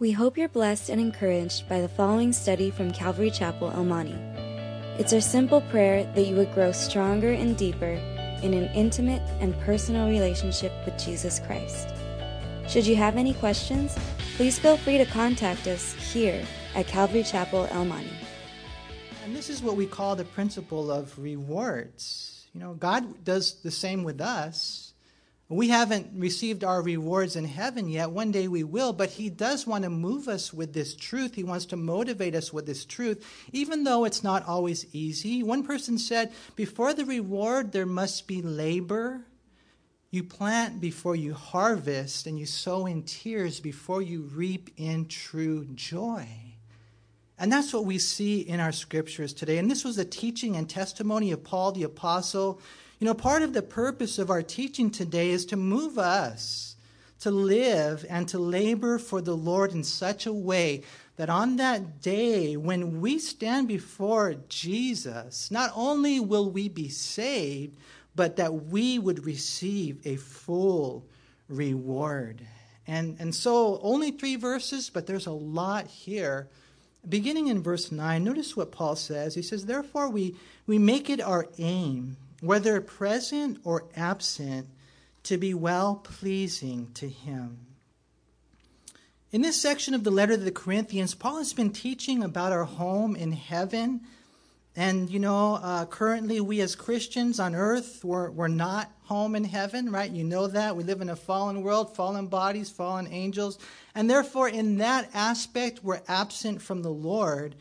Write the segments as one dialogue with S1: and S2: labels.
S1: We hope you're blessed and encouraged by the following study from Calvary Chapel, El Monte. It's our simple prayer that you would grow stronger and deeper in an intimate and personal relationship with Jesus Christ. Should you have any questions, please feel free to contact us here at Calvary Chapel, El Monte.
S2: And this is what we call the principle of rewards. You know, God does the same with us. We haven't received our rewards in heaven yet. One day we will, but He does want to move us with this truth. He wants to motivate us with this truth, even though it's not always easy. One person said, Before the reward, there must be labor. You plant before you harvest, and you sow in tears before you reap in true joy. And that's what we see in our scriptures today. And this was the teaching and testimony of Paul the Apostle you know, part of the purpose of our teaching today is to move us to live and to labor for the Lord in such a way that on that day when we stand before Jesus, not only will we be saved, but that we would receive a full reward. And, and so, only three verses, but there's a lot here. Beginning in verse 9, notice what Paul says. He says, Therefore, we, we make it our aim whether present or absent, to be well pleasing to Him. In this section of the letter to the Corinthians, Paul has been teaching about our home in heaven. And, you know, uh, currently we as Christians on earth, we're, we're not home in heaven, right? You know that. We live in a fallen world, fallen bodies, fallen angels. And therefore, in that aspect, we're absent from the Lord.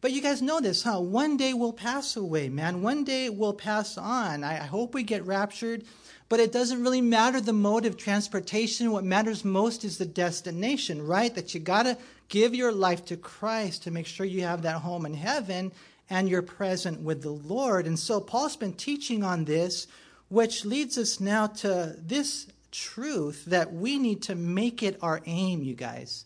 S2: But you guys know this, huh? One day we'll pass away, man. One day we'll pass on. I, I hope we get raptured, but it doesn't really matter the mode of transportation. What matters most is the destination, right? That you got to give your life to Christ to make sure you have that home in heaven and you're present with the Lord. And so Paul's been teaching on this, which leads us now to this truth that we need to make it our aim, you guys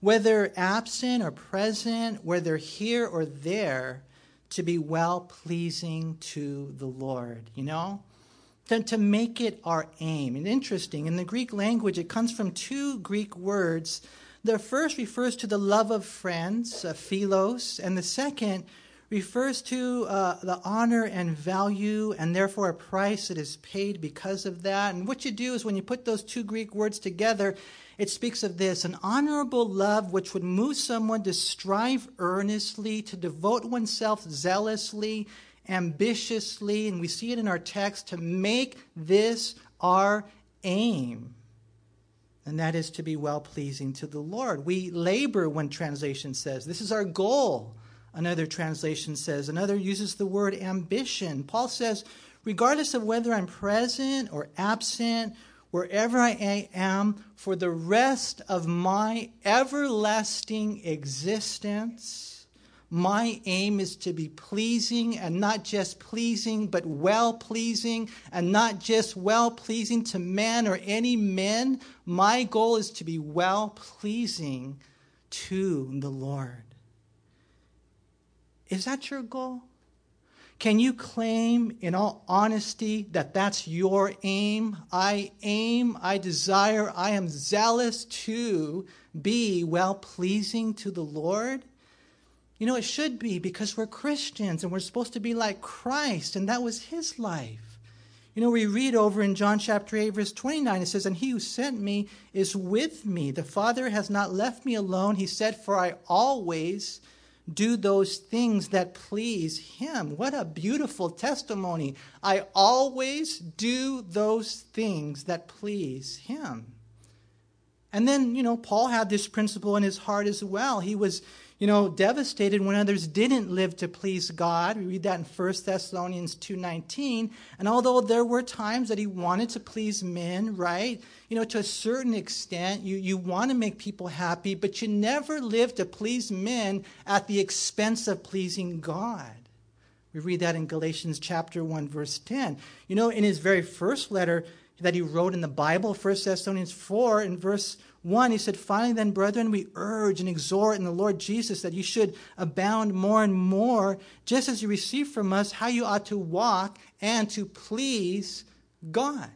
S2: whether absent or present, whether here or there, to be well pleasing to the Lord, you know? To, to make it our aim. And interesting, in the Greek language, it comes from two Greek words. The first refers to the love of friends, uh, philos, and the second refers to uh, the honor and value and therefore a price that is paid because of that. And what you do is when you put those two Greek words together, it speaks of this an honorable love which would move someone to strive earnestly, to devote oneself zealously, ambitiously, and we see it in our text, to make this our aim. And that is to be well pleasing to the Lord. We labor, one translation says. This is our goal, another translation says. Another uses the word ambition. Paul says, regardless of whether I'm present or absent wherever I am for the rest of my everlasting existence. My aim is to be pleasing and not just pleasing, but well pleasing, and not just well pleasing to man or any men. My goal is to be well pleasing to the Lord. Is that your goal? Can you claim in all honesty that that's your aim? I aim, I desire, I am zealous to be well pleasing to the Lord? You know, it should be because we're Christians and we're supposed to be like Christ, and that was his life. You know, we read over in John chapter 8, verse 29, it says, And he who sent me is with me. The Father has not left me alone. He said, For I always do those things that please Him. What a beautiful testimony. I always do those things that please Him. And then, you know, Paul had this principle in his heart as well. He was, you know, devastated when others didn't live to please God. We read that in 1 Thessalonians 2:19. And although there were times that he wanted to please men, right? You know, to a certain extent, you, you want to make people happy, but you never live to please men at the expense of pleasing God. We read that in Galatians chapter 1 verse 10. You know, in his very first letter, that he wrote in the Bible, 1 Thessalonians 4, in verse 1, he said, Finally, then, brethren, we urge and exhort in the Lord Jesus that you should abound more and more, just as you receive from us how you ought to walk and to please God.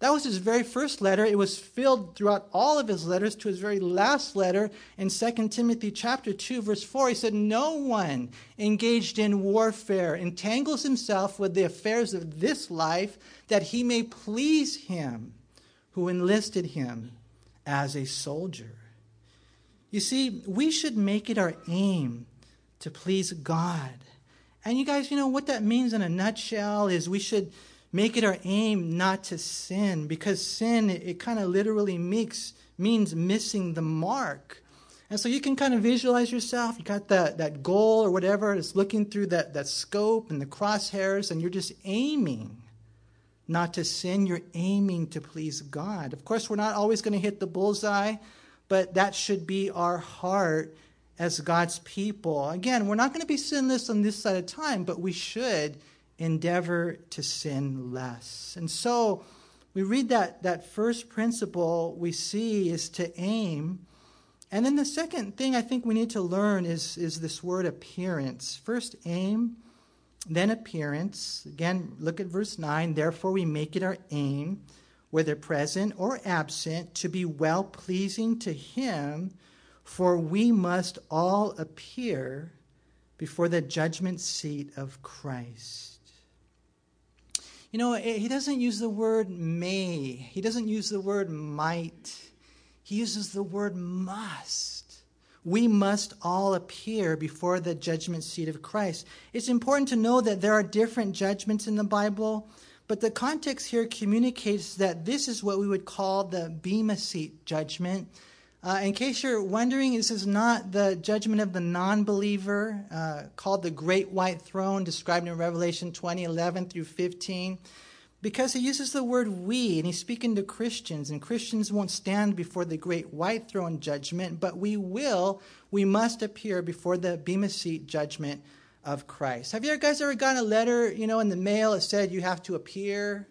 S2: That was his very first letter. It was filled throughout all of his letters to his very last letter in 2 Timothy chapter 2 verse 4. He said, "No one engaged in warfare entangles himself with the affairs of this life that he may please him who enlisted him as a soldier." You see, we should make it our aim to please God. And you guys, you know what that means in a nutshell is we should make it our aim not to sin because sin, it, it kind of literally makes, means missing the mark. And so you can kind of visualize yourself. You got that, that goal or whatever. It's looking through that, that scope and the crosshairs, and you're just aiming not to sin. You're aiming to please God. Of course, we're not always going to hit the bullseye, but that should be our heart as God's people. Again, we're not going to be sinless on this side of time, but we should endeavor to sin less. And so we read that, that first principle we see is to aim. And then the second thing I think we need to learn is, is this word appearance. First, aim, then appearance. Again, look at verse 9. Therefore, we make it our aim, whether present or absent, to be well pleasing to Him, for we must all appear before the judgment seat of Christ. You know, eh, he doesn't use the word may, he doesn't use the word might, he uses the word must. We must all appear before the judgment seat of Christ. It's important to know that there are different judgments in the Bible, but the context here communicates that this is what we would call the Bema seat judgment. Uh, in case you're wondering, this is not the judgment of the non believer uh, called the Great White Throne, described in Revelation 20 11 through 15, because he uses the word we, and he's speaking to Christians, and Christians won't stand before the Great White Throne judgment, but we will, we must appear before the Bema Seat judgment of Christ. Have you guys ever gotten a letter, you know, in the mail that said you have to appear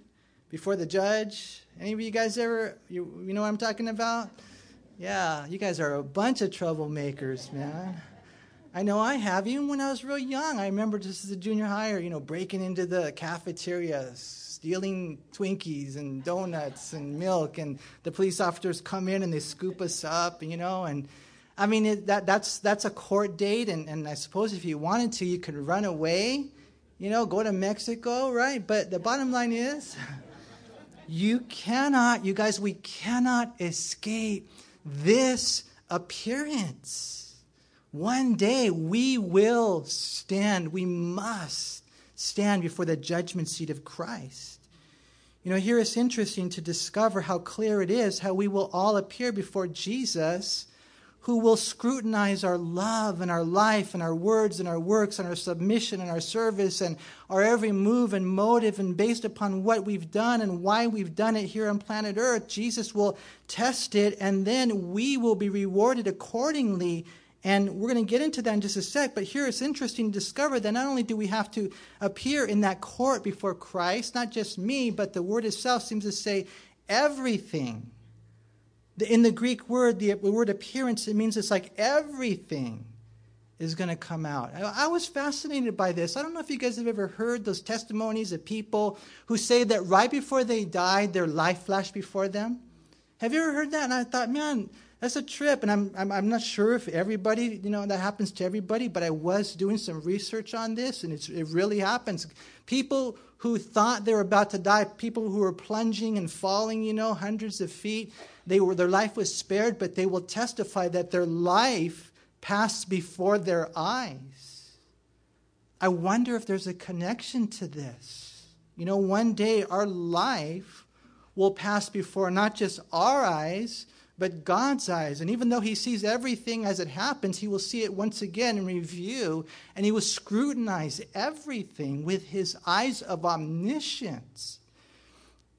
S2: before the judge? Any of you guys ever, you, you know what I'm talking about? Yeah, you guys are a bunch of troublemakers, man. I know I have. Even when I was real young, I remember just as a junior higher, you know, breaking into the cafeteria, stealing Twinkies and donuts and milk, and the police officers come in and they scoop us up, you know, and I mean it, that that's that's a court date, and, and I suppose if you wanted to, you could run away, you know, go to Mexico, right? But the bottom line is, you cannot, you guys, we cannot escape this appearance. One day we will stand, we must stand before the judgment seat of Christ. You know, here it's interesting to discover how clear it is how we will all appear before Jesus who will scrutinize our love and our life and our words and our works and our submission and our service and our every move and motive and based upon what we've done and why we've done it here on planet Earth, Jesus will test it and then we will be rewarded accordingly. And we're going to get into that in just a sec, but here it's interesting to discover that not only do we have to appear in that court before Christ, not just me, but the word itself seems to say everything in the Greek word, the word appearance, it means it's like everything is going to come out. I was fascinated by this. I don't know if you guys have ever heard those testimonies of people who say that right before they died, their life flashed before them. Have you ever heard that? And I thought, man, that's a trip. And I'm, I'm, I'm not sure if everybody, you know, that happens to everybody, but I was doing some research on this, and it really happens. People who thought they were about to die, people who were plunging and falling, you know, hundreds of feet, they were, their life was spared, but they will testify that their life passed before their eyes. I wonder if there's a connection to this. You know, one day our life will pass before not just our eyes, but God's eyes. And even though He sees everything as it happens, He will see it once again in review, and He will scrutinize everything with His eyes of omniscience.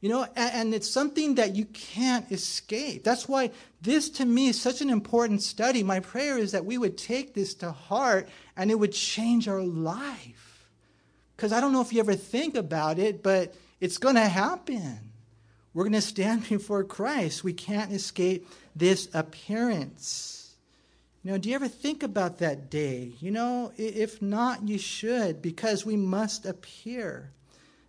S2: You know, and, and, it's something that you can't escape. That's why this to me is such an important study. My prayer is that we would take this to heart and it would change our life. Because I don't know if you ever think about it, but it's going to happen. We're going to stand before Christ. We can't escape this appearance. You know, do you ever think about that day? You know, if not, you should, because we must appear.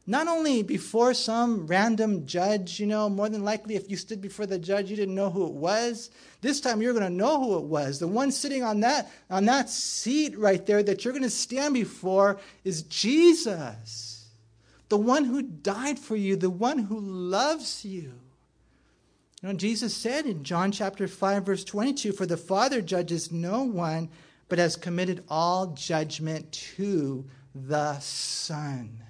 S2: not only before some random judge, you know, more than likely if you stood before the judge, you didn't know who it was. This time you're going to know who it was. The one sitting on that, on that seat right there that you're going to stand before is Jesus, the one who died for you, the one who loves you. You know, Jesus said in John chapter 5, verse 22 For the Father judges no one, but has committed all judgment to the Son.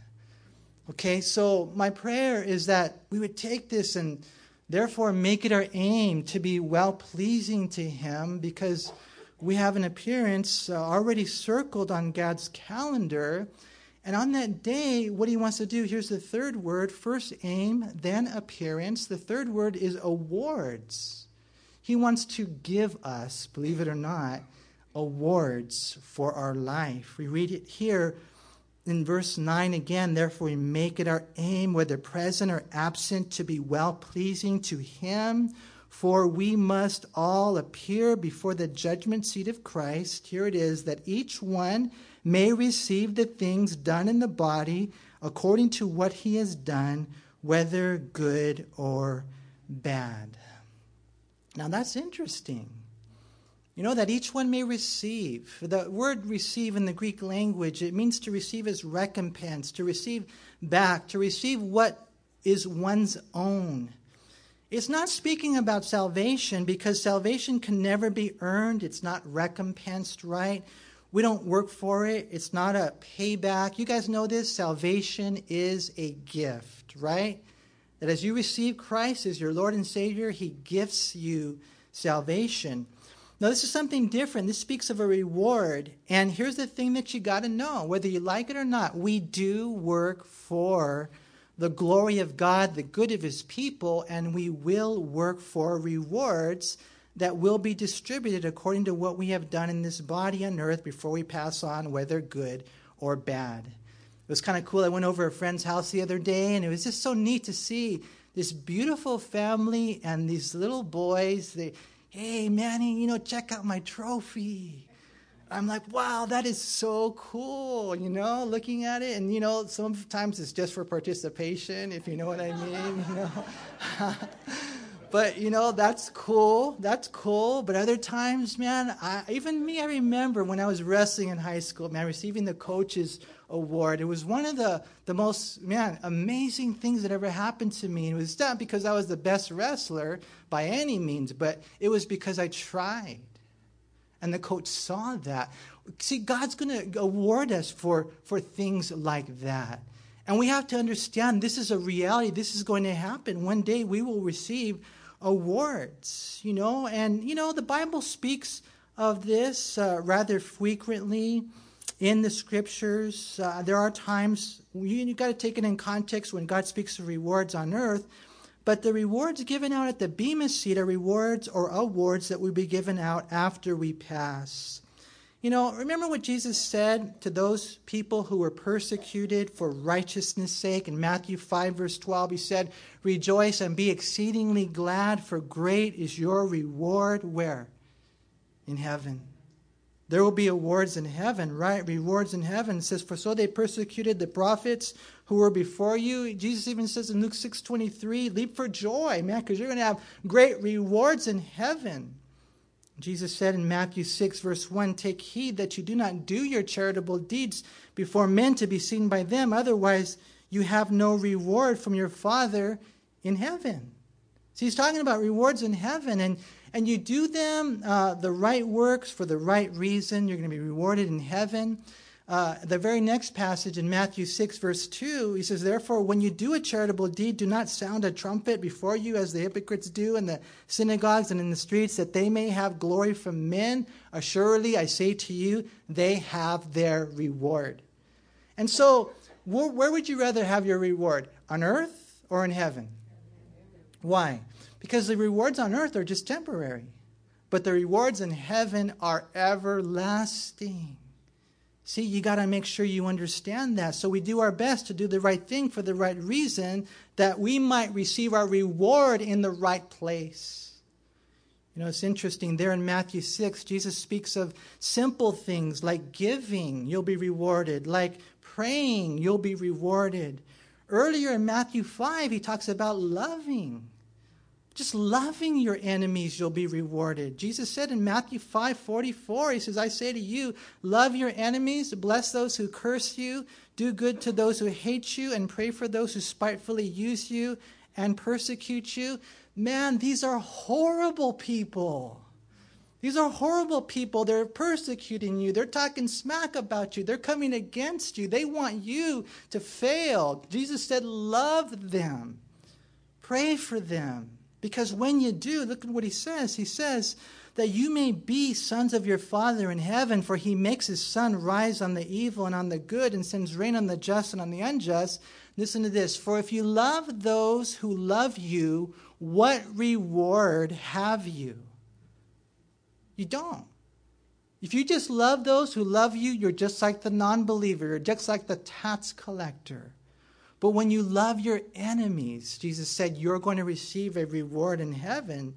S2: Okay, so my prayer is that we would take this and therefore make it our aim to be well pleasing to Him because we have an appearance uh, already circled on God's calendar. And on that day, what He wants to do, here's the third word first aim, then appearance. The third word is awards. He wants to give us, believe it or not, awards for our life. We read it here in verse 9 again, therefore we make it our aim, whether present or absent, to be well pleasing to Him. For we must all appear before the judgment seat of Christ. Here it is that each one may receive the things done in the body according to what he has done, whether good or bad. Now that's interesting. You know, that each one may receive. The word receive in the Greek language, it means to receive as recompense, to receive back, to receive what is one's own. It's not speaking about salvation because salvation can never be earned. It's not recompensed, right? We don't work for it. It's not a payback. You guys know this. Salvation is a gift, right? That as you receive Christ as your Lord and Savior, He gifts you salvation. Now, this is something different. This speaks of a reward. And here's the thing that you got to know whether you like it or not, we do work for the glory of God, the good of His people, and we will work for rewards that will be distributed according to what we have done in this body on earth before we pass on, whether good or bad. It was kind of cool. I went over a friend's house the other day, and it was just so neat to see this beautiful family and these little boys. They, hey, Manny, you know, check out my trophy. I'm like, wow, that is so cool, you know, looking at it. And, you know, sometimes it's just for participation, if you know what I mean, you know. but, you know, that's cool. That's cool. But other times, man, I, even me, I remember when I was wrestling in high school, man, receiving the coaches award. It was one of the, the most, man, amazing things that ever happened to me. It was not because I was the best wrestler by any means, but it was because I tried. And the coach saw that. See, God's going to award us for, for things like that. And we have to understand this is a reality. This is going to happen. One day we will receive awards, you know. And, you know, the Bible speaks of this uh, rather frequently in the scriptures. Uh, there are times you, you got to take it in context when God speaks of rewards on earth. But the rewards given out at the Bema seat are rewards or awards that will be given out after we pass. You know, remember what Jesus said to those people who were persecuted for righteousness' sake in Matthew 5, verse 12? He said, Rejoice and be exceedingly glad, for great is your reward. Where? In heaven. There will be awards in heaven, right? Rewards in heaven. It says, For so they persecuted the prophets who were before you. Jesus even says in Luke 6 23, leap for joy, man, because you're going to have great rewards in heaven. Jesus said in Matthew 6, verse 1, Take heed that you do not do your charitable deeds before men to be seen by them, otherwise, you have no reward from your Father in heaven. So he's talking about rewards in heaven, and and you do them uh, the right works for the right reason, you're going to be rewarded in heaven. Uh, the very next passage in Matthew 6, verse 2, he says, Therefore, when you do a charitable deed, do not sound a trumpet before you as the hypocrites do in the synagogues and in the streets, that they may have glory from men. Assuredly, I say to you, they have their reward. And so, where, where would you rather have your reward? On earth or in heaven? Why? Because the rewards on earth are just temporary, but the rewards in heaven are everlasting. See, you got to make sure you understand that. So we do our best to do the right thing for the right reason that we might receive our reward in the right place. You know, it's interesting. There in Matthew 6, Jesus speaks of simple things like giving, you'll be rewarded, like praying, you'll be rewarded Earlier in Matthew 5, he talks about loving. Just loving your enemies, you'll be rewarded. Jesus said in Matthew 5 44, He says, I say to you, love your enemies, bless those who curse you, do good to those who hate you, and pray for those who spitefully use you and persecute you. Man, these are horrible people. These are horrible people. They're persecuting you. They're talking smack about you. They're coming against you. They want you to fail. Jesus said, Love them, pray for them. Because when you do, look at what he says. He says, that you may be sons of your Father in heaven, for he makes his sun rise on the evil and on the good, and sends rain on the just and on the unjust. Listen to this For if you love those who love you, what reward have you? You don't. If you just love those who love you, you're just like the non believer, you're just like the tax collector. But when you love your enemies, Jesus said, you're going to receive a reward in heaven.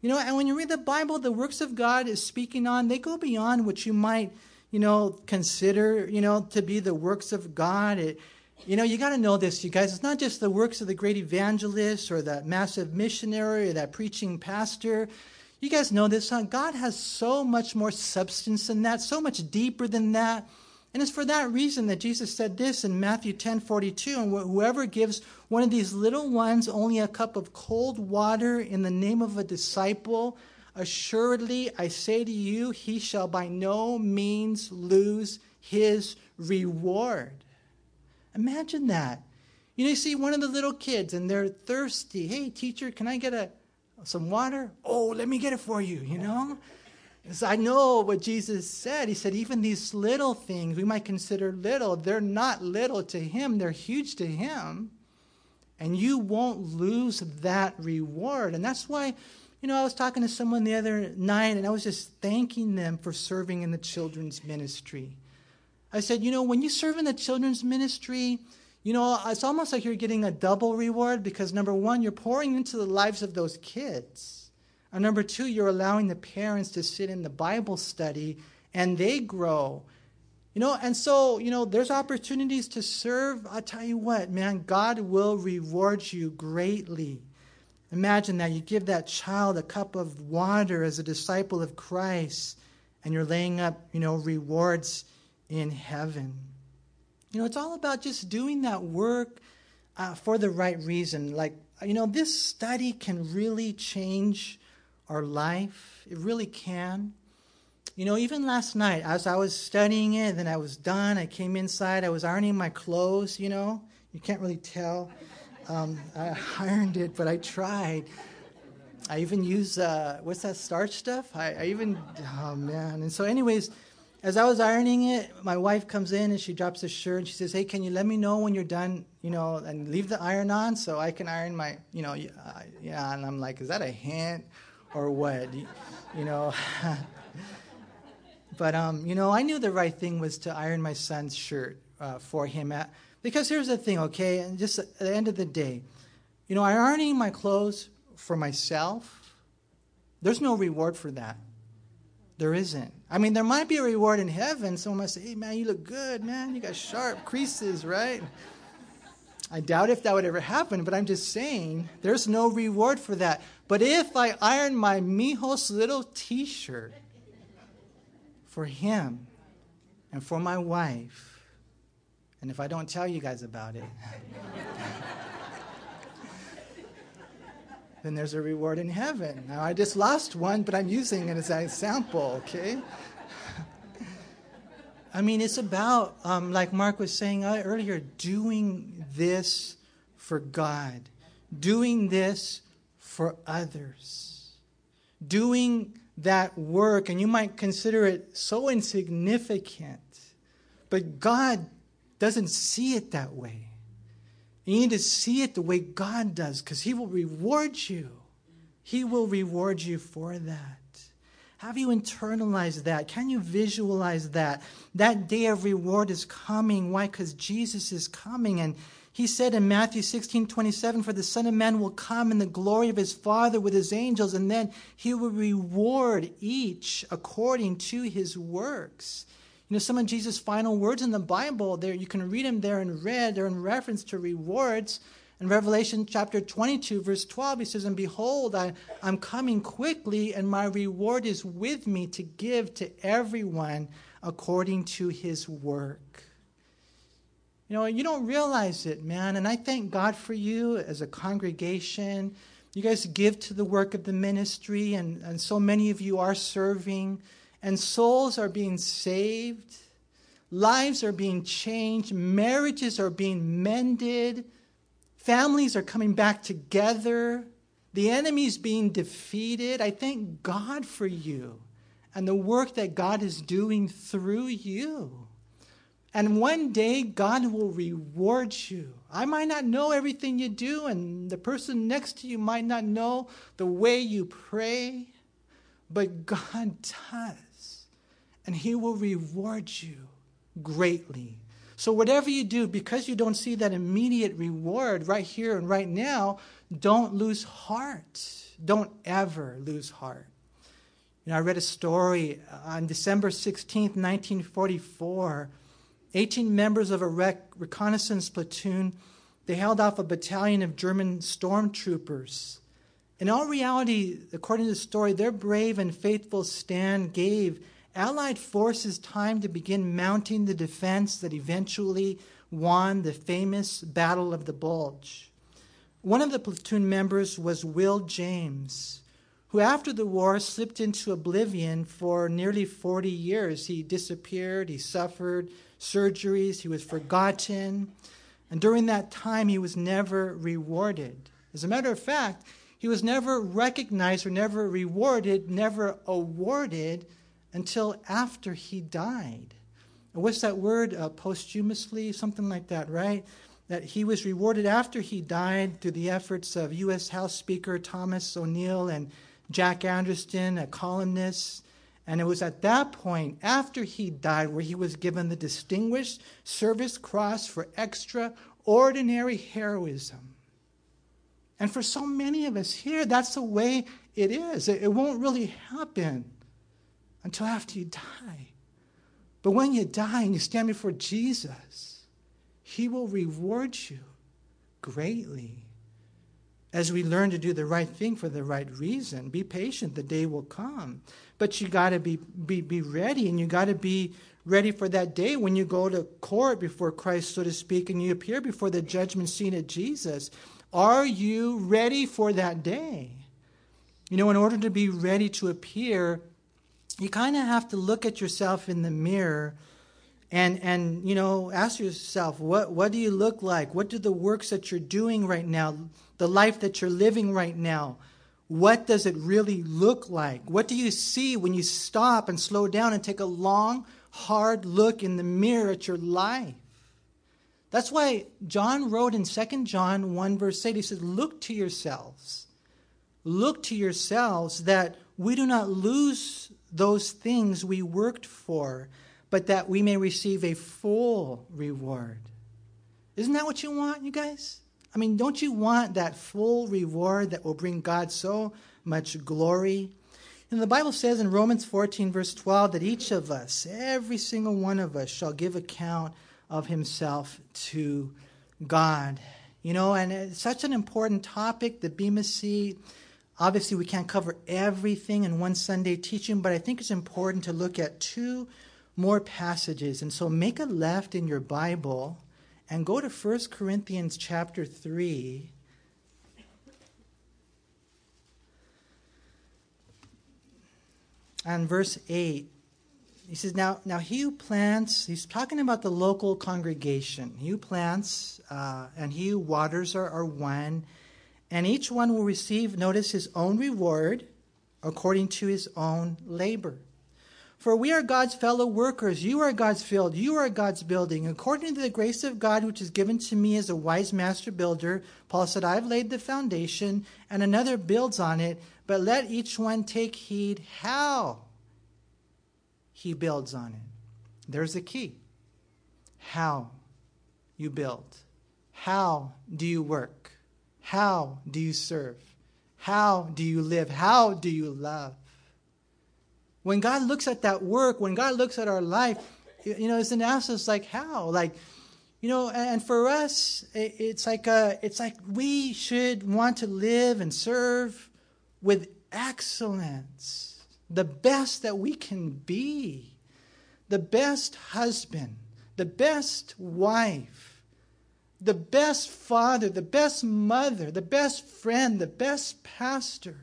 S2: You know, and when you read the Bible, the works of God is speaking on, they go beyond what you might, you know, consider, you know, to be the works of God. It, you know, you got to know this, you guys. It's not just the works of the great evangelist or that massive missionary or that preaching pastor. You guys know this, huh? God has so much more substance than that, so much deeper than that. And it's for that reason that Jesus said this in Matthew 10 42. And whoever gives one of these little ones only a cup of cold water in the name of a disciple, assuredly I say to you, he shall by no means lose his reward. Imagine that. You know, you see one of the little kids and they're thirsty. Hey, teacher, can I get a, some water? Oh, let me get it for you, you know? Because I know what Jesus said. He said, even these little things we might consider little, they're not little to Him, they're huge to Him. And you won't lose that reward. And that's why, you know, I was talking to someone the other night and I was just thanking them for serving in the children's ministry. I said, you know, when you serve in the children's ministry, you know, it's almost like you're getting a double reward because number one, you're pouring into the lives of those kids. And number two, you're allowing the parents to sit in the Bible study and they grow. You know, and so, you know, there's opportunities to serve. i tell you what, man, God will reward you greatly. Imagine that you give that child a cup of water as a disciple of Christ, and you're laying up, you know, rewards in heaven. You know, it's all about just doing that work uh, for the right reason. Like, you know, this study can really change our life. It really can. You know, even last night, as I was studying it, then I was done. I came inside. I was ironing my clothes. You know, you can't really tell. Um, I ironed it, but I tried. I even used uh, what's that starch stuff? I, I even oh man. And so, anyways, as I was ironing it, my wife comes in and she drops a shirt and she says, "Hey, can you let me know when you're done? You know, and leave the iron on so I can iron my, you know, uh, yeah." And I'm like, "Is that a hint?" Or what, you know. but um, you know, I knew the right thing was to iron my son's shirt uh, for him. At, because here's the thing, okay, and just at the end of the day, you know, ironing my clothes for myself. There's no reward for that. There isn't. I mean, there might be a reward in heaven. Someone might say, "Hey, man, you look good, man. You got sharp creases, right?" I doubt if that would ever happen, but I'm just saying there's no reward for that. But if I iron my Mijos little t shirt for him and for my wife, and if I don't tell you guys about it, then there's a reward in heaven. Now, I just lost one, but I'm using it as an example, okay? I mean, it's about, um, like Mark was saying earlier, doing this for God, doing this for others, doing that work, and you might consider it so insignificant, but God doesn't see it that way. You need to see it the way God does because He will reward you. He will reward you for that. Have you internalized that? Can you visualize that? That day of reward is coming. Why? Because Jesus is coming. And he said in Matthew 16 27, For the Son of Man will come in the glory of his Father with his angels, and then he will reward each according to his works. You know, some of Jesus' final words in the Bible, there you can read them there in red, they're in reference to rewards. In Revelation chapter 22, verse 12, he says, And behold, I, I'm coming quickly, and my reward is with me to give to everyone according to his work. You know, you don't realize it, man. And I thank God for you as a congregation. You guys give to the work of the ministry, and, and so many of you are serving, and souls are being saved, lives are being changed, marriages are being mended, families are coming back together, the enemy is being defeated. I thank God for you and the work that God is doing through you. And one day, God will reward you. I might not know everything you do, and the person next to you might not know the way you pray, but God does. And He will reward you greatly. So, whatever you do, because you don't see that immediate reward right here and right now, don't lose heart. Don't ever lose heart. You know, I read a story uh, on December 16th, 1944 18 members of a rec- reconnaissance platoon, they held off a battalion of German stormtroopers. In all reality, according to the story, their brave and faithful stand gave Allied forces time to begin mounting the defense that eventually won the famous Battle of the Bulge. One of the platoon members was Will James, who after the war slipped into oblivion for nearly 40 years. He disappeared, he suffered, surgeries, he was forgotten. And during that time, he was never rewarded. As a matter of fact, he was never recognized or never rewarded, never awarded until after he died. What's that word? Uh, posthumously? Something like that, right? That he was rewarded after he died through the efforts of U.S. House Speaker Thomas O'Neill and Jack Anderson, a columnist, and it was at that point, after he died, where he was given the Distinguished Service Cross for extraordinary heroism. And for so many of us here, that's the way it is. It won't really happen until after you die. But when you die and you stand before Jesus, he will reward you greatly as we learn to do the right thing for the right reason. Be patient, the day will come. But you got to be, be, be ready, and you got to be ready for that day when you go to court before Christ, so to speak, and you appear before the judgment seat of Jesus. Are you ready for that day? You know, in order to be ready to appear, you kind of have to look at yourself in the mirror and and you know ask yourself what what do you look like what do the works that you're doing right now the life that you're living right now what does it really look like? What do you see when you stop and slow down and take a long, hard look in the mirror at your life? That's why John wrote in 2 John 1, verse 8, he says, Look to yourselves. Look to yourselves that we do not lose those things we worked for, but that we may receive a full reward. Isn't that what you want, you guys? I mean, don't you want that full reward that will bring God so much glory? And the Bible says in Romans 14, verse 12, that each of us, every single one of us, shall give account of himself to God. You know, and it's such an important topic, the Bema Seat. Obviously, we can't cover everything in one Sunday teaching, but I think it's important to look at two more passages. And so make a left in your Bible and go to 1 Corinthians chapter 3. And verse 8. He says, now, now he who plants, he's talking about the local congregation. He who plants uh, and he who waters are, are one, and each one will receive, notice, his own reward according to his own labor. For we are God's fellow workers. You are God's field. You are God's building. According to the grace of God, which is given to me as a wise master builder, Paul said, I've laid the foundation, and another builds on it. But let each one take heed how he builds on it. There's the key. How you build. How do you work? How do you serve? How do you live? How do you love? When God looks at that work, when God looks at our life, You know, it's an us like how? Like, you know, and for us, it's like a, it's like we should want to live and serve with excellence, the best that we can be, the best husband, the best wife, the best father, the best mother, the best friend, the best pastor,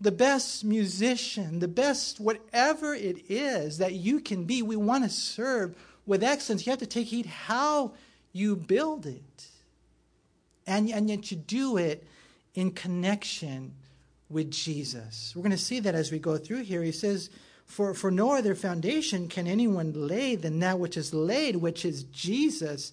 S2: the best musician, the best whatever it is that you can be. We want to serve with excellence, you have to take heed how you build it. And, and yet you do it in connection with Jesus. We're going to see that as we go through here. He says, for, for no other foundation can anyone lay than that which is laid, which is Jesus,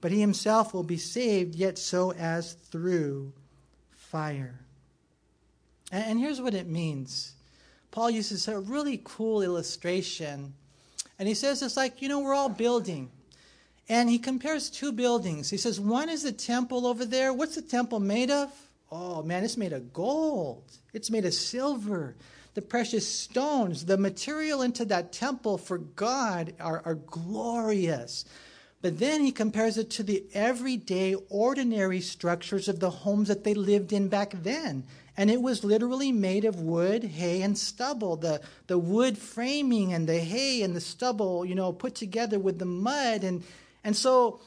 S2: but he himself will be saved, yet so as through fire. And here's what it means Paul uses a really cool illustration. And he says it's like, you know, we're all building. And he compares two buildings. He says, one is the temple over there. What's the temple made of? Oh, man, it's made of gold, it's made of silver. The precious stones, the material into that temple for God are, are glorious. But then he compares it to the everyday, ordinary structures of the homes that they lived in back then and it was literally made of wood, hay, and stubble. The, the wood framing and the hay and the stubble, you know, put together with the mud. And, and so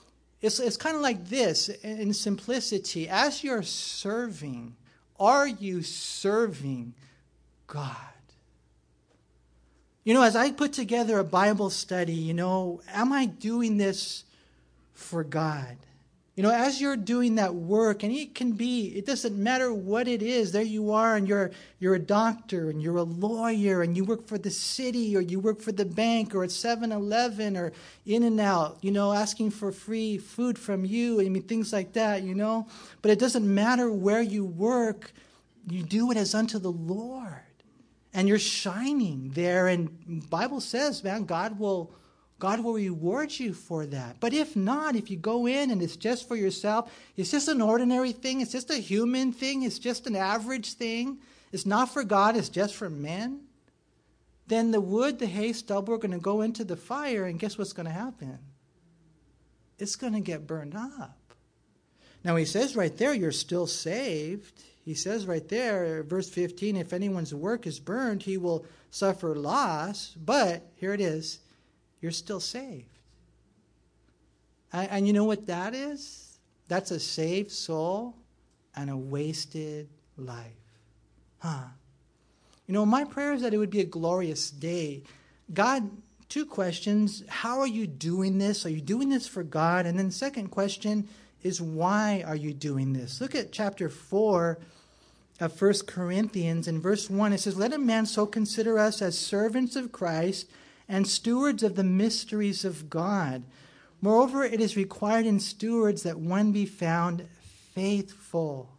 S2: it's, it's kind of like this in simplicity. As you're serving, are you serving God? You know, as I put together a Bible study, you know, am I doing this for God? You know, as you're doing that work, and it can be, it doesn't matter what it is, there you are, and you're, you're a doctor, and you're a lawyer, and you work for the city, or you work for the bank, or at 7 Eleven, or In and Out, you know, asking for free food from you, I mean, things like that, you know. But it doesn't matter where you work, you do it as unto the Lord. And you're shining there, and Bible says, man, God will God will reward you for that. But if not, if you go in and it's just for yourself, it's just an ordinary thing, it's just a human thing, it's just an average thing, it's not for God, it's just for men, then the wood, the hay, stubble are going to go into the fire, and guess what's going to happen? It's going to get burned up. Now, he says right there, you're still saved. He says right there, verse 15, if anyone's work is burned, he will suffer loss. But here it is you're still saved. And, and you know what that is? That's a saved soul and a wasted life. Huh. You know, my prayer is that it would be a glorious day. God, two questions. How are you doing this? Are you doing this for God? And then, second question is, why are you doing this? Look at chapter 4 of First Corinthians. In verse 1, it says, Let a man so consider us as servants of Christ and stewards of the mysteries of God. Moreover, it is required in stewards that one be found faithful.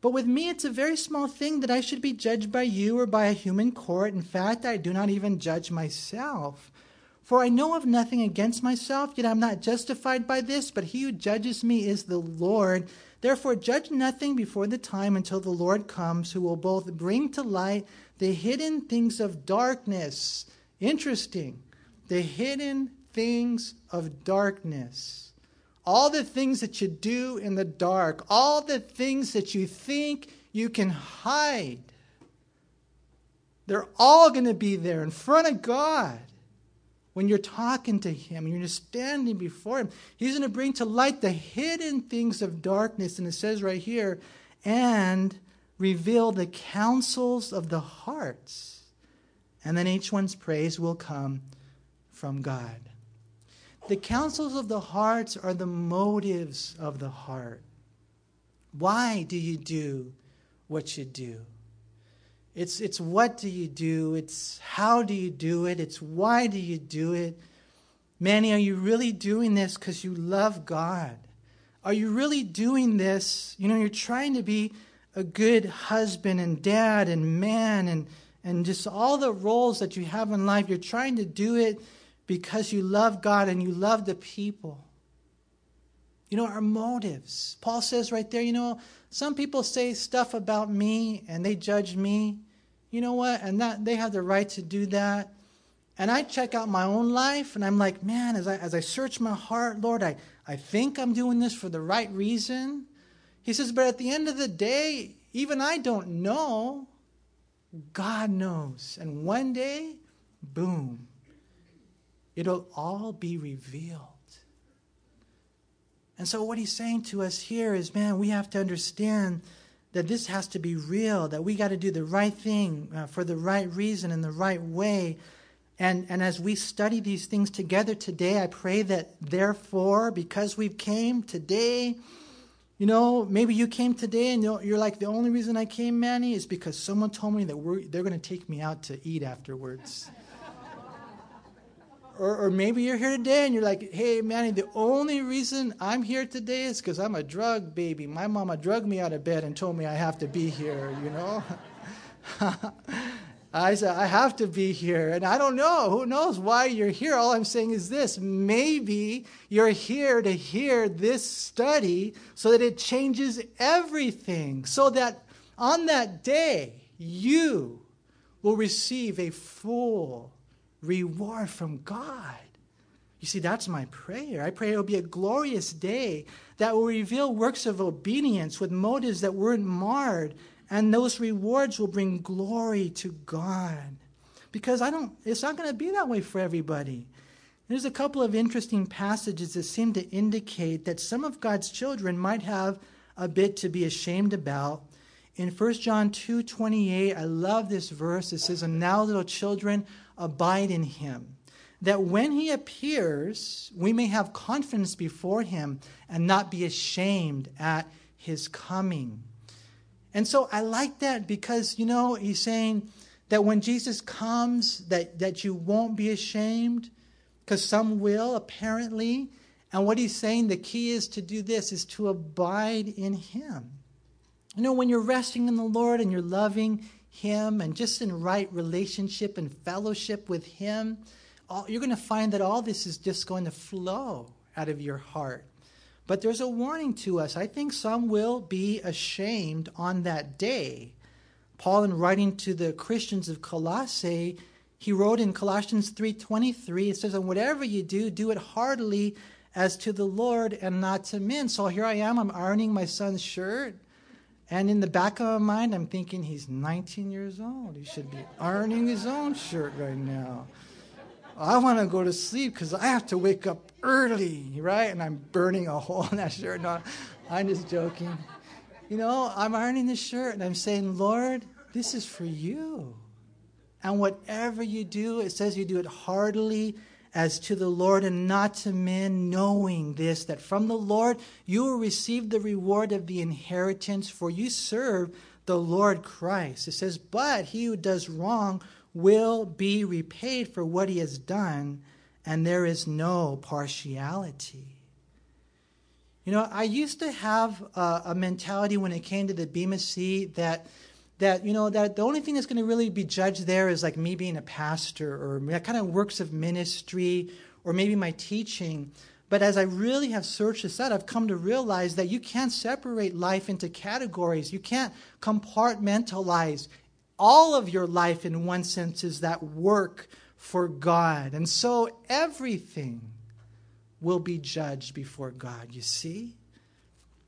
S2: But with me, it's a very small thing that I should be judged by you or by a human court. In fact, I do not even judge myself. For I know of nothing against myself, yet I am not justified by this, but he who judges me is the Lord. Therefore, judge nothing before the time until the Lord comes, who will both bring to light the hidden things of darkness Interesting. The hidden things of darkness. All the things that you do in the dark, all the things that you think you can hide, they're all going to be there in front of God when you're talking to Him and you're just standing before Him. He's going to bring to light the hidden things of darkness. And it says right here, and reveal the counsels of the hearts and then each one's praise will come from God. The counsels of the hearts are the motives of the heart. Why do you do what you do? It's, it's what do you do, it's how do you do it, it's why do you do it. Manny, are you really doing this because you love God? Are you really doing this? You know, you're trying to be a good husband and dad and man and, and just all the roles that you have in life. You're trying to do it because you love God and you love the people. You know, our motives. Paul says right there, you know, some people say stuff about me and they judge me. You know what? And that they have the right to do that. And I check out my own life and I'm like, man, as I, as I search my heart, Lord, I, I think I'm doing this for the right reason. He says, but at the end of the day, even I don't know. God knows. And one day, boom, it'll all be revealed. And so, what he's saying to us here is, man, we have to understand that this has to be real, that we got to do the right thing uh, for the right reason in the right way. And, and as we study these things together today, I pray that therefore, because we've came today, you know, maybe you came today and you're like, the only reason I came, Manny, is because someone told me that they're going to take me out to eat afterwards. Or, or maybe you're here today and you're like, hey, Manny, the only reason I'm here today is because I'm a drug baby. My mama drugged me out of bed and told me I have to be here, you know? I said, I have to be here. And I don't know. Who knows why you're here? All I'm saying is this maybe you're here to hear this study so that it changes everything, so that on that day, you will receive a full reward from God. You see, that's my prayer. I pray it will be a glorious day that will reveal works of obedience with motives that weren't marred and those rewards will bring glory to God. Because I don't, it's not going to be that way for everybody. There's a couple of interesting passages that seem to indicate that some of God's children might have a bit to be ashamed about. In 1 John 2 28, I love this verse. It says, And now, little children, abide in him, that when he appears, we may have confidence before him and not be ashamed at his coming. And so I like that because, you know, he's saying that when Jesus comes, that, that you won't be ashamed, because some will, apparently. And what he's saying, the key is to do this, is to abide in him. You know, when you're resting in the Lord and you're loving him and just in right relationship and fellowship with him, all, you're going to find that all this is just going to flow out of your heart. But there's a warning to us. I think some will be ashamed on that day. Paul, in writing to the Christians of Colossae, he wrote in Colossians 3:23, it says, "And whatever you do, do it heartily as to the Lord and not to men." So here I am, I'm ironing my son's shirt. And in the back of my mind, I'm thinking he's 19 years old. He should be ironing his own shirt right now. I want to go to sleep because I have to wake up early, right? And I'm burning a hole in that shirt. No, I'm just joking. You know, I'm ironing the shirt and I'm saying, Lord, this is for you. And whatever you do, it says you do it heartily as to the Lord and not to men, knowing this, that from the Lord you will receive the reward of the inheritance, for you serve the Lord Christ. It says, But he who does wrong will be repaid for what he has done, and there is no partiality. You know, I used to have a, a mentality when it came to the Bema Seat that that you know that the only thing that's going to really be judged there is like me being a pastor or that kind of works of ministry or maybe my teaching but as i really have searched this out i've come to realize that you can't separate life into categories you can't compartmentalize all of your life, in one sense, is that work for God. And so everything will be judged before God, you see?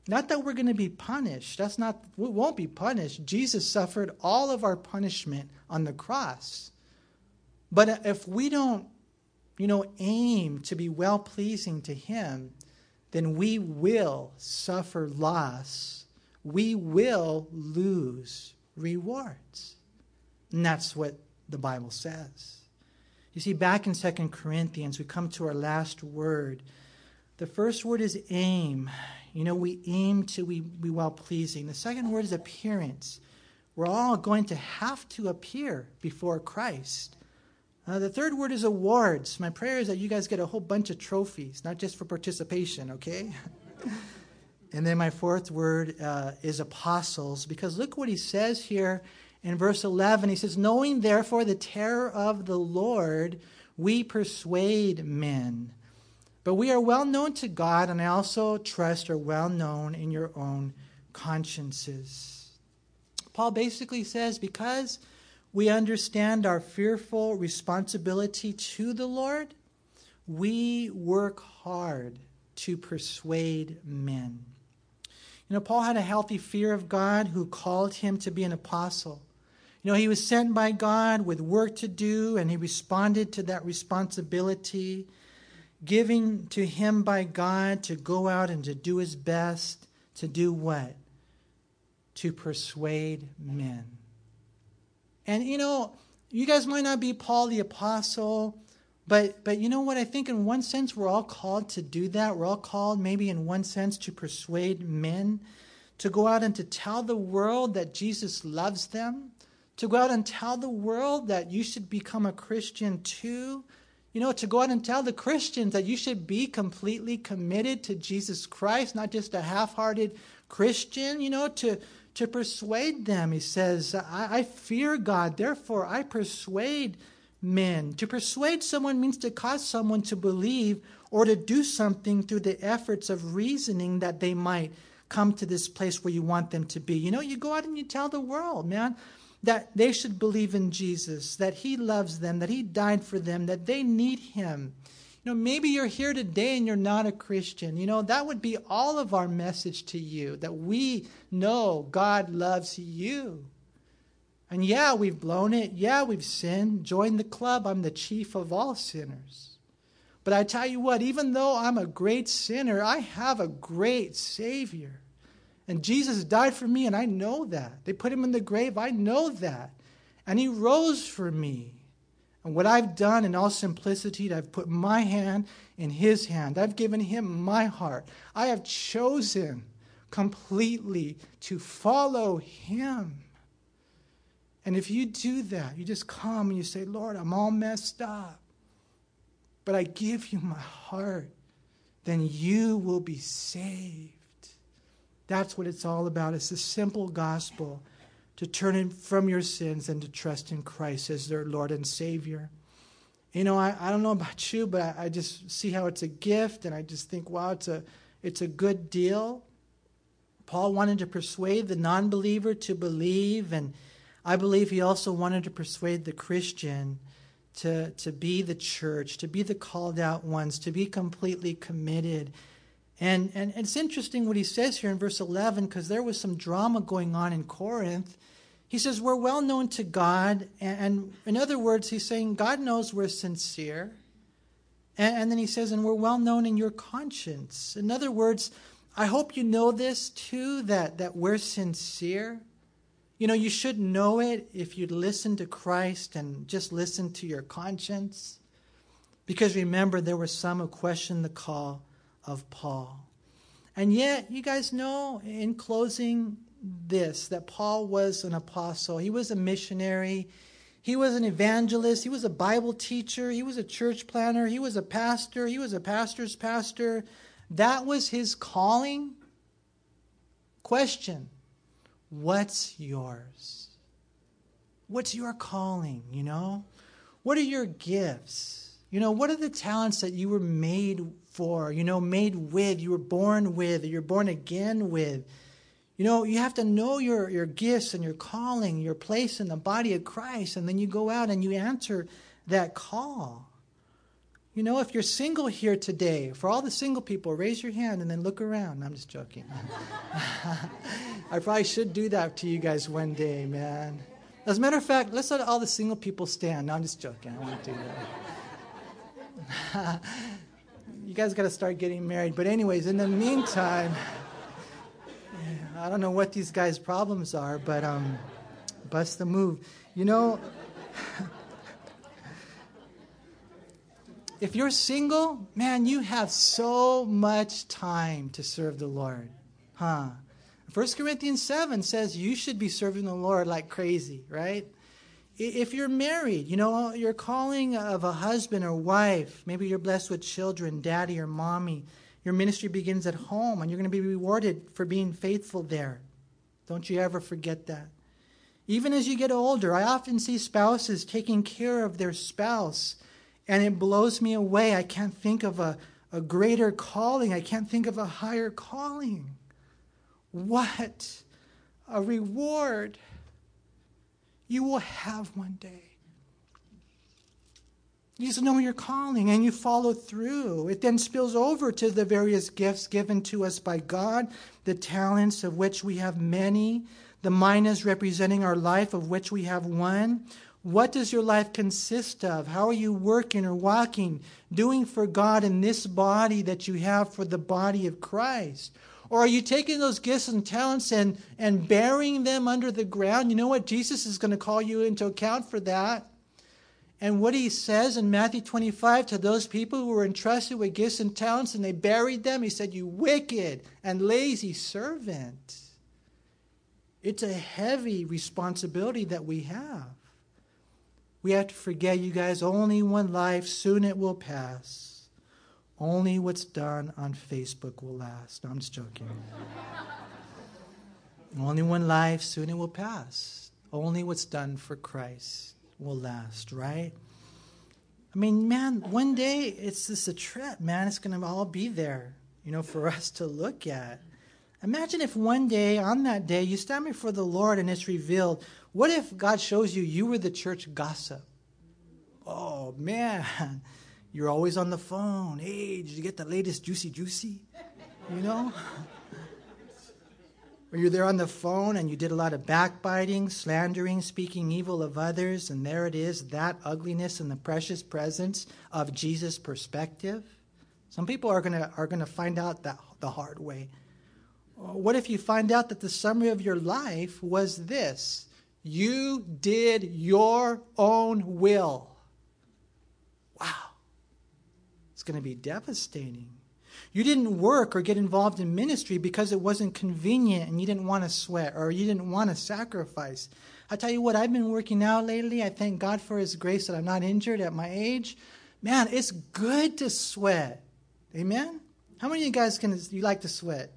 S2: Not that we're going to be punished. That's not, we won't be punished. Jesus suffered all of our punishment on the cross. But if we don't, you know, aim to be well pleasing to Him, then we will suffer loss. We will lose rewards. And that's what the Bible says. You see, back in 2 Corinthians, we come to our last word. The first word is aim. You know, we aim to be, be well pleasing. The second word is appearance. We're all going to have to appear before Christ. Uh, the third word is awards. My prayer is that you guys get a whole bunch of trophies, not just for participation, okay? and then my fourth word uh, is apostles, because look what he says here in verse 11. He says, Knowing therefore the terror of the Lord, we persuade men. But we are well known to God, and I also trust are well known in your own consciences. Paul basically says, because we understand our fearful responsibility to the Lord, we work hard to persuade men. You know, Paul had a healthy fear of God who called him to be an apostle. You know, he was sent by God with work to do, and he responded to that responsibility, giving to him by God to go out and to do his best to do what? To persuade men. And you know, you guys might not be Paul the apostle, but but you know what? I think in one sense we're all called to do that. We're all called maybe in one sense to persuade men to go out and to tell the world that Jesus loves them, to go out and tell the world that you should become a Christian too. You know, to go out and tell the Christians that you should be completely committed to Jesus Christ, not just a half hearted Christian, you know, to, to persuade them. He says, I, I fear God, therefore I persuade men. To persuade someone means to cause someone to believe or to do something through the efforts of reasoning that they might come to this place where you want them to be. You know, you go out and you tell the world, man, that they should believe in Jesus, that He loves them, that He died for them, that they need Him. You know, maybe you're here today and you're not a Christian. You know, that would be all of our message to you that we know God loves you. And yeah, we've blown it. Yeah, we've sinned. Join the club. I'm the chief of all sinners. But I tell you what, even though I'm a great sinner, I have a great Savior. And Jesus died for me, and I know that. They put him in the grave, I know that. And he rose for me. And what I've done in all simplicity, I've put my hand in his hand. I've given him my heart. I have chosen completely to follow him. And if you do that, you just come and you say, Lord, I'm all messed up, but I give you my heart, then you will be saved. That's what it's all about. It's a simple gospel to turn from your sins and to trust in Christ as their Lord and Savior. You know, I, I don't know about you, but I, I just see how it's a gift, and I just think, wow, it's a, it's a good deal. Paul wanted to persuade the non believer to believe, and I believe he also wanted to persuade the Christian to, to be the church, to be the called out ones, to be completely committed. And, and it's interesting what he says here in verse 11 because there was some drama going on in Corinth. He says, We're well known to God. And, and in other words, he's saying, God knows we're sincere. And, and then he says, And we're well known in your conscience. In other words, I hope you know this too that, that we're sincere. You know, you should know it if you'd listen to Christ and just listen to your conscience. Because remember, there were some who questioned the call of Paul. And yet, you guys know, in closing, this that Paul was an apostle, he was a missionary, he was an evangelist, he was a Bible teacher, he was a church planner, he was a pastor, he was a pastor's pastor. That was his calling. Question What's yours? What's your calling, you know? What are your gifts? You know, what are the talents that you were made for, you know, made with, you were born with, you're born again with. You know, you have to know your, your gifts and your calling, your place in the body of Christ, and then you go out and you answer that call. You know, if you're single here today, for all the single people, raise your hand and then look around. I'm just joking. I probably should do that to you guys one day, man. As a matter of fact, let's let all the single people stand. No, I'm just joking. I won't do that. you guys got to start getting married. But, anyways, in the meantime, I don't know what these guys' problems are, but um, bust the move. You know, if you're single, man, you have so much time to serve the Lord. Huh? 1 Corinthians 7 says you should be serving the Lord like crazy, right? If you're married, you know, your calling of a husband or wife, maybe you're blessed with children, daddy or mommy, your ministry begins at home and you're going to be rewarded for being faithful there. Don't you ever forget that. Even as you get older, I often see spouses taking care of their spouse, and it blows me away. I can't think of a, a greater calling, I can't think of a higher calling. What a reward you will have one day. You just know your calling and you follow through. It then spills over to the various gifts given to us by God, the talents of which we have many, the minas representing our life, of which we have one. What does your life consist of? How are you working or walking, doing for God in this body that you have for the body of Christ? Or are you taking those gifts and talents and, and burying them under the ground? You know what? Jesus is going to call you into account for that. And what he says in Matthew 25 to those people who were entrusted with gifts and talents and they buried them, he said, You wicked and lazy servant. It's a heavy responsibility that we have. We have to forget, you guys, only one life, soon it will pass. Only what's done on Facebook will last. No, I'm just joking. only one life, soon it will pass. Only what's done for Christ will last, right? I mean, man, one day it's just a trip, man. It's going to all be there, you know, for us to look at. Imagine if one day, on that day, you stand before the Lord and it's revealed. What if God shows you you were the church gossip? Oh, man. You're always on the phone. Hey, did you get the latest juicy juicy? You know? or you're there on the phone and you did a lot of backbiting, slandering, speaking evil of others, and there it is, that ugliness in the precious presence of Jesus' perspective. Some people are going to are to find out that the hard way. Uh, what if you find out that the summary of your life was this? You did your own will. Wow. It's going to be devastating. You didn't work or get involved in ministry because it wasn't convenient and you didn't want to sweat or you didn't want to sacrifice. I tell you what, I've been working out lately. I thank God for His grace that I'm not injured at my age. Man, it's good to sweat. Amen? How many of you guys can you like to sweat?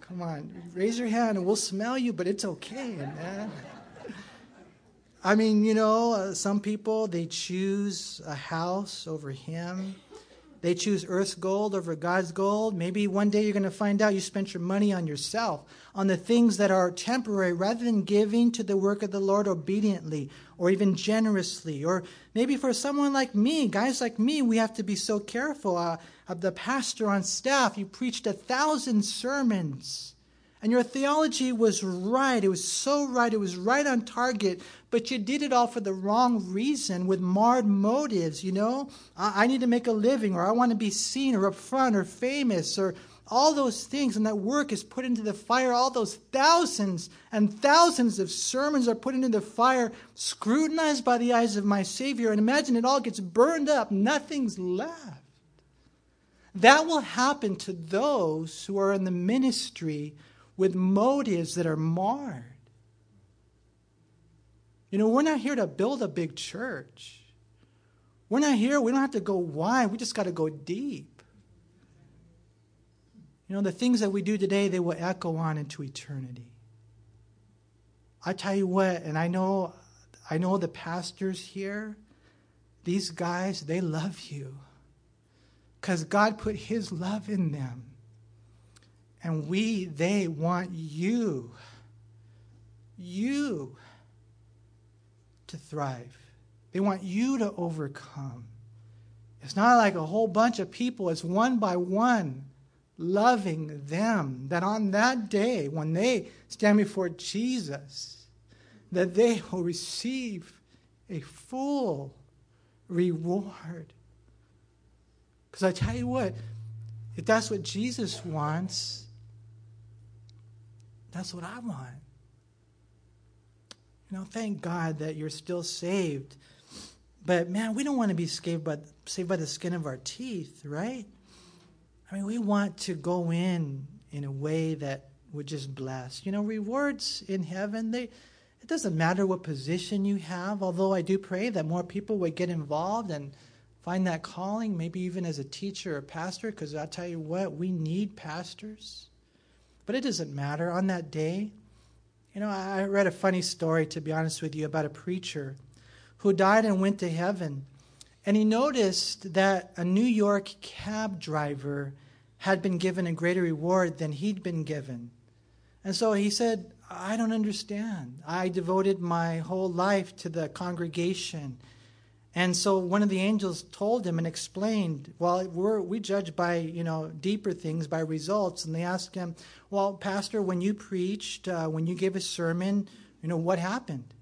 S2: Come on, raise your hand and we'll smell you, but it's okay, man. I mean, you know, uh, some people, they choose a house over Him. They choose earth's gold over God's gold. Maybe one day you're going to find out you spent your money on yourself, on the things that are temporary, rather than giving to the work of the Lord obediently or even generously. Or maybe for someone like me, guys like me, we have to be so careful. Uh, of the pastor on staff, you preached a thousand sermons. And your theology was right. It was so right. It was right on target. But you did it all for the wrong reason with marred motives, you know? I, I need to make a living, or I want to be seen, or up front, or famous, or all those things. And that work is put into the fire. All those thousands and thousands of sermons are put into the fire, scrutinized by the eyes of my Savior. And imagine it all gets burned up. Nothing's left. That will happen to those who are in the ministry with motives that are marred. You know, we're not here to build a big church. We're not here, we don't have to go wide, we just got to go deep. You know, the things that we do today, they will echo on into eternity. I tell you what, and I know I know the pastors here, these guys, they love you because God put His love in them. And we, they want you, you to thrive. They want you to overcome. It's not like a whole bunch of people, it's one by one loving them. That on that day, when they stand before Jesus, that they will receive a full reward because I tell you what, if that's what Jesus wants, that's what I want. You know, thank God that you're still saved. But man, we don't want to be saved by, saved by the skin of our teeth, right? I mean, we want to go in in a way that would just bless. You know, rewards in heaven, they It doesn't matter what position you have, although I do pray that more people would get involved and find that calling, maybe even as a teacher or pastor, because I'll tell you what, we need pastors. But it doesn't matter. On that day, you know, I read a funny story, to be honest with you, about a preacher who died and went to heaven. And he noticed that a New York cab driver had been given a greater reward than he'd been given. And so he said, I don't understand. I devoted my whole life to the congregation. And so one of the angels told him and explained, well, we judge by, you know, deeper things, by results. And they asked him, well, Pastor, when you preached, uh, when you gave a sermon, you know, what happened?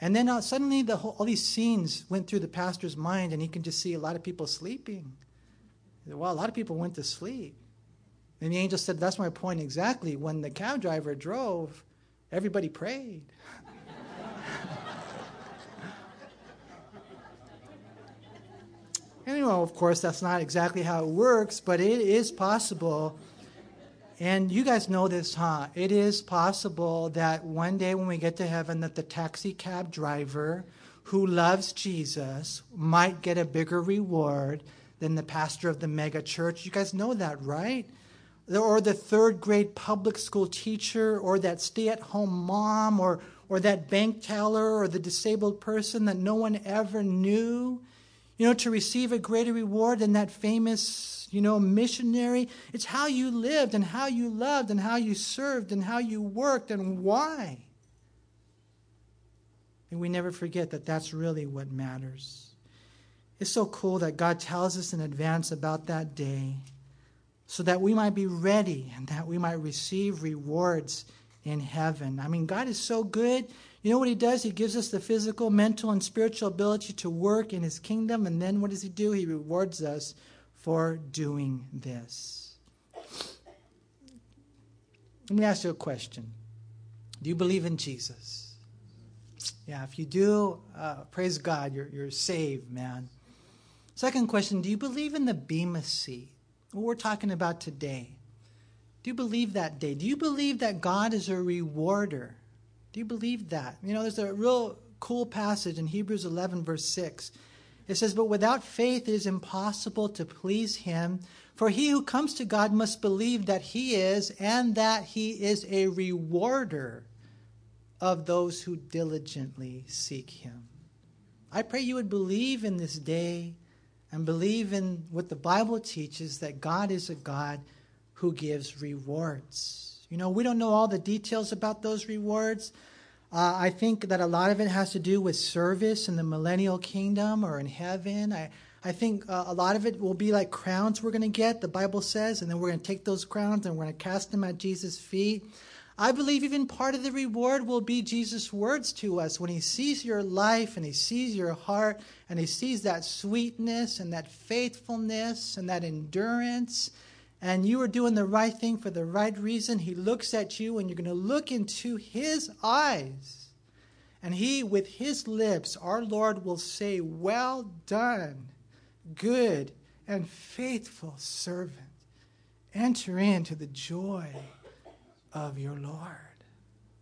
S2: And then uh, suddenly the whole, all these scenes went through the pastor's mind, and he can just see a lot of people sleeping. Well, a lot of people went to sleep. And the angel said, That's my point exactly. When the cab driver drove, everybody prayed. know, of course, that's not exactly how it works, but it is possible. And you guys know this, huh? It is possible that one day when we get to heaven, that the taxi cab driver who loves Jesus might get a bigger reward than the pastor of the mega church. You guys know that, right? or the third grade public school teacher, or that stay at home mom, or, or that bank teller, or the disabled person that no one ever knew, you know, to receive a greater reward than that famous, you know, missionary. It's how you lived, and how you loved, and how you served, and how you worked, and why. And we never forget that that's really what matters. It's so cool that God tells us in advance about that day so that we might be ready and that we might receive rewards in heaven. I mean, God is so good. You know what He does? He gives us the physical, mental, and spiritual ability to work in His kingdom. And then what does He do? He rewards us for doing this. Let me ask you a question Do you believe in Jesus? Yeah, if you do, uh, praise God, you're, you're saved, man. Second question Do you believe in the Bema seat? what we're talking about today. Do you believe that day? Do you believe that God is a rewarder? Do you believe that? You know, there's a real cool passage in Hebrews 11, verse 6. It says, But without faith it is impossible to please him, for he who comes to God must believe that he is, and that he is a rewarder of those who diligently seek him. I pray you would believe in this day and believe in what the Bible teaches that God is a God who gives rewards. You know, we don't know all the details about those rewards. Uh, I think that a lot of it has to do with service in the millennial kingdom or in heaven. I, I think uh, a lot of it will be like crowns we're going to get, the Bible says, and then we're going to take those crowns and we're going to cast them at Jesus' feet. I believe even part of the reward will be Jesus' words to us when he sees your life and he sees your heart and he sees that sweetness and that faithfulness and that endurance and you are doing the right thing for the right reason. He looks at you and you're going to look into his eyes. And he, with his lips, our Lord will say, Well done, good and faithful servant. Enter into the joy of your Lord.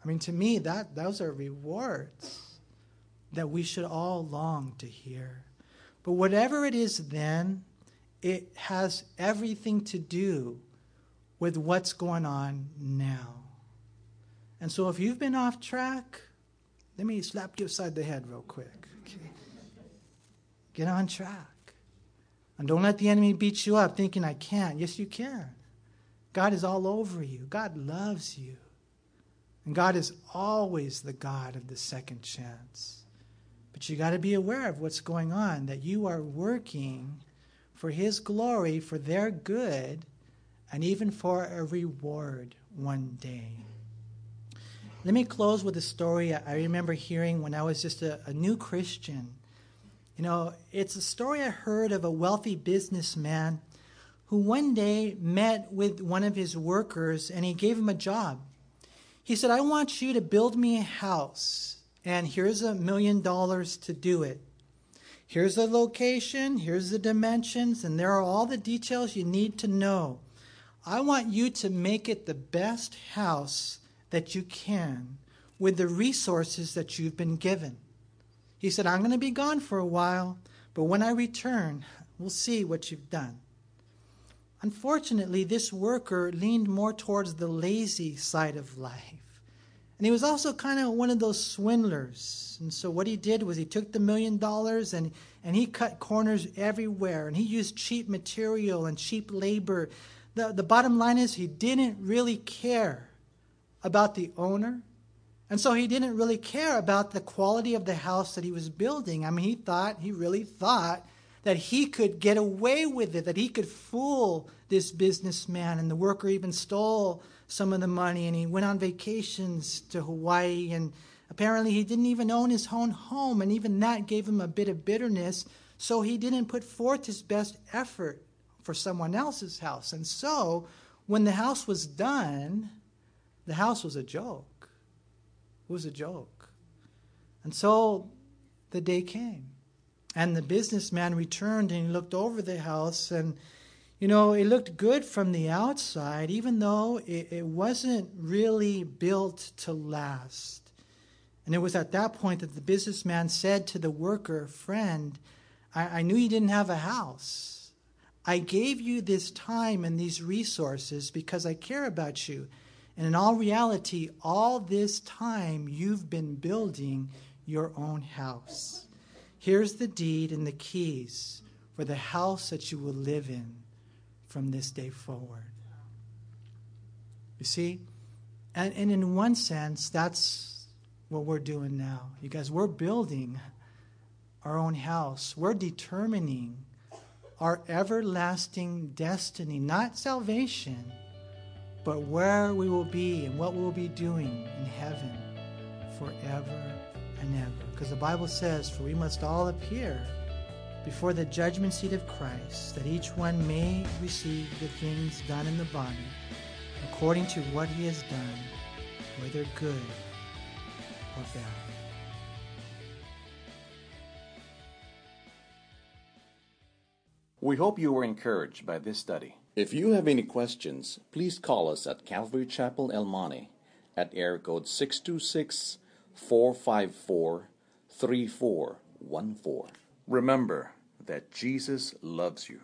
S2: I mean, to me, that those are rewards that we should all long to hear. But whatever it is, then, it has everything to do with what's going on now. And so, if you've been off track, let me slap you upside the head real quick. Okay. Get on track. And don't let the enemy beat you up thinking, I can't. Yes, you can. God is all over you. God loves you. And God is always the God of the second chance. But you got to be aware of what's going on, that you are working for His glory, for their good, and even for a reward one day. Let me close with a story I remember hearing when I was just a, a new Christian. You know, it's a story I heard of a wealthy businessman who one day met with one of his workers and he gave him a job. He said, I want you to build me a house, and here's a million dollars to do it. Here's the location, here's the dimensions, and there are all the details you need to know. I want you to make it the best house that you can with the resources that you've been given. He said, I'm going to be gone for a while, but when I return, we'll see what you've done. Unfortunately, this worker leaned more towards the lazy side of life. And he was also kind of one of those swindlers. And so what he did was he took the million dollars and, and he cut corners everywhere. And he used cheap material and cheap labor. The, the bottom line is he didn't really care about the owner. And so he didn't really care about the quality of the house that he was building. I mean, he thought, he really thought that he could get away with it, that he could fool this businessman. And the worker even stole some of the money and he went on vacations to Hawaii. And apparently, he didn't even own his own home. And even that gave him a bit of bitterness. So he didn't put forth his best effort for someone else's house. And so, when the house was done, the house was a joke. It was a joke. And so the day came. And the businessman returned and he looked over the house and you know, it looked good from the outside, even though it, it, wasn't really built to last. And it was at that point that the businessman said to the worker, Friend, I, I knew you didn't have a house. I gave you this time and these resources because I care about you. And in all reality, all this time you've been building your own house. Here's the deed and the keys for the house that you will live in from this day forward. You see? And, and in one sense, that's what we're doing now. You guys, we're building our own house. We're determining our everlasting destiny, not salvation, but where we will be and what we'll be doing in heaven forever and ever. Because the Bible says, For we must all appear before the judgment seat of Christ, that each one may receive the things done in the body according to what he has done, whether good or bad.
S3: We hope you were encouraged by this study.
S4: If you have any questions, please call us at Calvary Chapel El Monte at air code 626 454 3414.
S3: Remember that Jesus loves you.